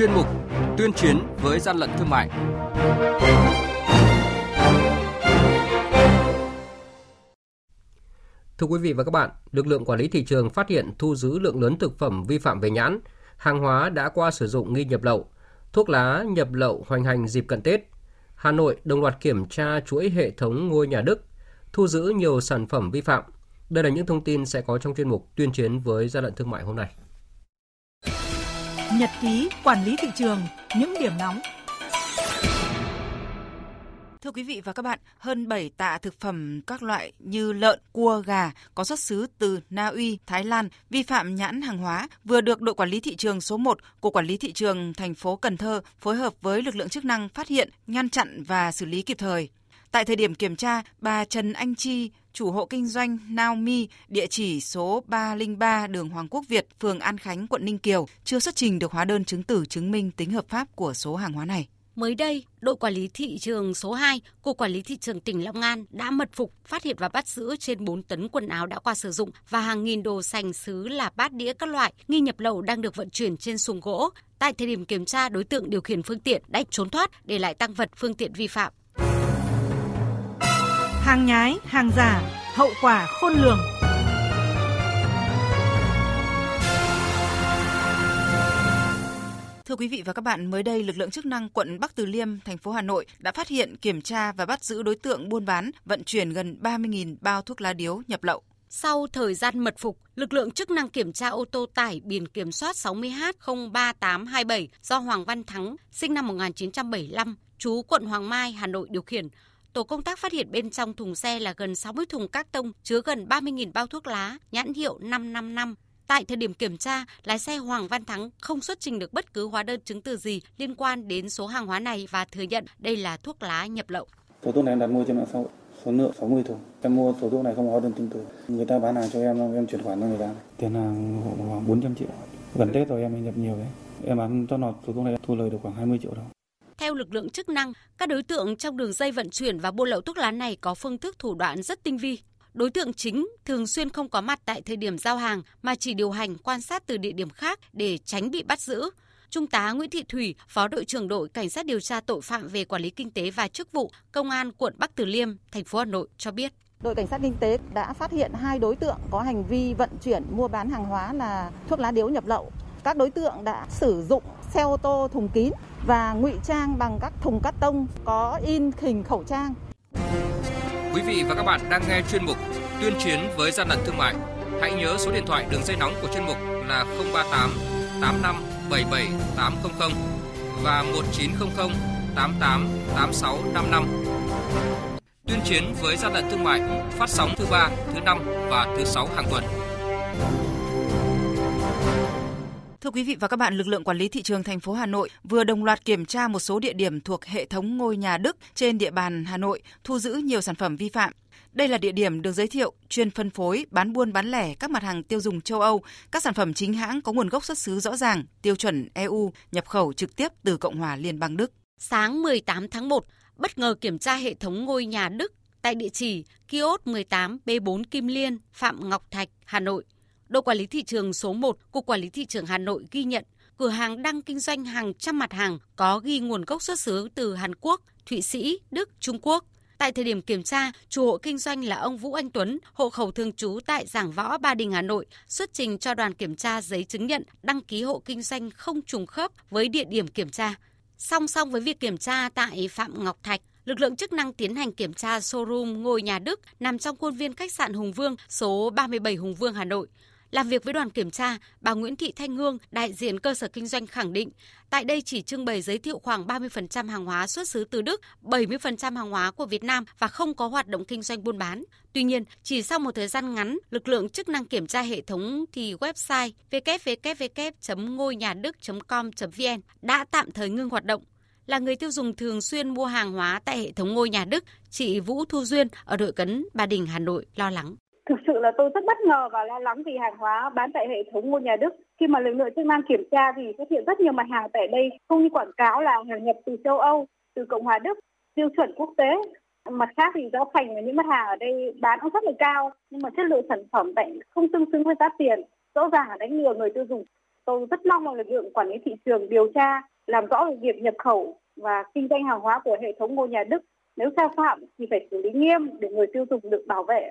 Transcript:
chuyên mục Tuyên chiến với gian lận thương mại. Thưa quý vị và các bạn, lực lượng quản lý thị trường phát hiện thu giữ lượng lớn thực phẩm vi phạm về nhãn, hàng hóa đã qua sử dụng nghi nhập lậu, thuốc lá nhập lậu hoành hành dịp cận Tết. Hà Nội đồng loạt kiểm tra chuỗi hệ thống ngôi nhà Đức, thu giữ nhiều sản phẩm vi phạm. Đây là những thông tin sẽ có trong chuyên mục tuyên chiến với gian lận thương mại hôm nay. Nhật ký quản lý thị trường, những điểm nóng Thưa quý vị và các bạn, hơn 7 tạ thực phẩm các loại như lợn, cua, gà có xuất xứ từ Na Uy, Thái Lan vi phạm nhãn hàng hóa vừa được đội quản lý thị trường số 1 của quản lý thị trường thành phố Cần Thơ phối hợp với lực lượng chức năng phát hiện, ngăn chặn và xử lý kịp thời. Tại thời điểm kiểm tra, bà Trần Anh Chi, chủ hộ kinh doanh Naomi, địa chỉ số 303 đường Hoàng Quốc Việt, phường An Khánh, quận Ninh Kiều, chưa xuất trình được hóa đơn chứng tử chứng minh tính hợp pháp của số hàng hóa này. Mới đây, đội quản lý thị trường số 2 của quản lý thị trường tỉnh Long An đã mật phục phát hiện và bắt giữ trên 4 tấn quần áo đã qua sử dụng và hàng nghìn đồ sành sứ là bát đĩa các loại nghi nhập lậu đang được vận chuyển trên xuồng gỗ. Tại thời điểm kiểm tra, đối tượng điều khiển phương tiện đã trốn thoát để lại tăng vật phương tiện vi phạm. Hàng nhái, hàng giả, hậu quả khôn lường. Thưa quý vị và các bạn, mới đây lực lượng chức năng quận Bắc Từ Liêm, thành phố Hà Nội đã phát hiện, kiểm tra và bắt giữ đối tượng buôn bán, vận chuyển gần 30.000 bao thuốc lá điếu nhập lậu. Sau thời gian mật phục, lực lượng chức năng kiểm tra ô tô tải biển kiểm soát 60H03827 do Hoàng Văn Thắng, sinh năm 1975, chú quận Hoàng Mai, Hà Nội điều khiển. Tổ công tác phát hiện bên trong thùng xe là gần 60 thùng các tông chứa gần 30.000 bao thuốc lá, nhãn hiệu 555 Tại thời điểm kiểm tra, lái xe Hoàng Văn Thắng không xuất trình được bất cứ hóa đơn chứng từ gì liên quan đến số hàng hóa này và thừa nhận đây là thuốc lá nhập lậu. Số thuốc này em đặt mua trên mạng xã hội, số lượng 60 thùng. Em mua số thuốc này không có hóa đơn chứng từ. Người ta bán hàng cho em, em chuyển khoản cho người ta. Tiền hàng khoảng 400 triệu. Gần Tết rồi em nhập nhiều đấy. Em bán cho nó số thuốc này thu lời được khoảng 20 triệu đồng. Theo lực lượng chức năng, các đối tượng trong đường dây vận chuyển và buôn lậu thuốc lá này có phương thức thủ đoạn rất tinh vi. Đối tượng chính thường xuyên không có mặt tại thời điểm giao hàng mà chỉ điều hành quan sát từ địa điểm khác để tránh bị bắt giữ. Trung tá Nguyễn Thị Thủy, Phó đội trưởng đội Cảnh sát điều tra tội phạm về quản lý kinh tế và chức vụ, Công an quận Bắc Từ Liêm, thành phố Hà Nội cho biết. Đội Cảnh sát Kinh tế đã phát hiện hai đối tượng có hành vi vận chuyển mua bán hàng hóa là thuốc lá điếu nhập lậu. Các đối tượng đã sử dụng xe ô tô thùng kín và ngụy trang bằng các thùng cắt tông có in hình khẩu trang Quý vị và các bạn đang nghe chuyên mục Tuyên chiến với gian lận thương mại. Hãy nhớ số điện thoại đường dây nóng của chuyên mục là 038 85 77 800 và 1900 88 86 55. Tuyên chiến với gian lận thương mại phát sóng thứ ba, thứ năm và thứ sáu hàng tuần. Thưa quý vị và các bạn, lực lượng quản lý thị trường thành phố Hà Nội vừa đồng loạt kiểm tra một số địa điểm thuộc hệ thống ngôi nhà Đức trên địa bàn Hà Nội, thu giữ nhiều sản phẩm vi phạm. Đây là địa điểm được giới thiệu chuyên phân phối, bán buôn bán lẻ các mặt hàng tiêu dùng châu Âu, các sản phẩm chính hãng có nguồn gốc xuất xứ rõ ràng, tiêu chuẩn EU, nhập khẩu trực tiếp từ Cộng hòa Liên bang Đức. Sáng 18 tháng 1, bất ngờ kiểm tra hệ thống ngôi nhà Đức tại địa chỉ kiosk 18 B4 Kim Liên, Phạm Ngọc Thạch, Hà Nội – Đội quản lý thị trường số 1, Cục Quản lý Thị trường Hà Nội ghi nhận cửa hàng đang kinh doanh hàng trăm mặt hàng có ghi nguồn gốc xuất xứ từ Hàn Quốc, Thụy Sĩ, Đức, Trung Quốc. Tại thời điểm kiểm tra, chủ hộ kinh doanh là ông Vũ Anh Tuấn, hộ khẩu thường trú tại Giảng Võ, Ba Đình, Hà Nội, xuất trình cho đoàn kiểm tra giấy chứng nhận đăng ký hộ kinh doanh không trùng khớp với địa điểm kiểm tra. Song song với việc kiểm tra tại Phạm Ngọc Thạch, lực lượng chức năng tiến hành kiểm tra showroom ngôi nhà Đức nằm trong khuôn viên khách sạn Hùng Vương, số 37 Hùng Vương, Hà Nội. Làm việc với đoàn kiểm tra, bà Nguyễn Thị Thanh Hương, đại diện cơ sở kinh doanh khẳng định, tại đây chỉ trưng bày giới thiệu khoảng 30% hàng hóa xuất xứ từ Đức, 70% hàng hóa của Việt Nam và không có hoạt động kinh doanh buôn bán. Tuy nhiên, chỉ sau một thời gian ngắn, lực lượng chức năng kiểm tra hệ thống thì website www.ngôi nhà đức.com.vn đã tạm thời ngưng hoạt động là người tiêu dùng thường xuyên mua hàng hóa tại hệ thống ngôi nhà Đức, chị Vũ Thu Duyên ở đội cấn Ba Đình, Hà Nội lo lắng. Thực sự là tôi rất bất ngờ và lo lắng vì hàng hóa bán tại hệ thống ngôi nhà Đức. Khi mà lực lượng chức năng kiểm tra thì phát hiện rất nhiều mặt hàng tại đây không như quảng cáo là hàng nhập từ châu Âu, từ Cộng hòa Đức, tiêu chuẩn quốc tế. Mặt khác thì giá thành và những mặt hàng ở đây bán cũng rất là cao nhưng mà chất lượng sản phẩm tại không tương xứng với giá tiền. Rõ ràng là đánh lừa người tiêu dùng. Tôi rất mong là lực lượng quản lý thị trường điều tra làm rõ về việc nhập khẩu và kinh doanh hàng hóa của hệ thống ngôi nhà Đức. Nếu sai phạm thì phải xử lý nghiêm để người tiêu dùng được bảo vệ.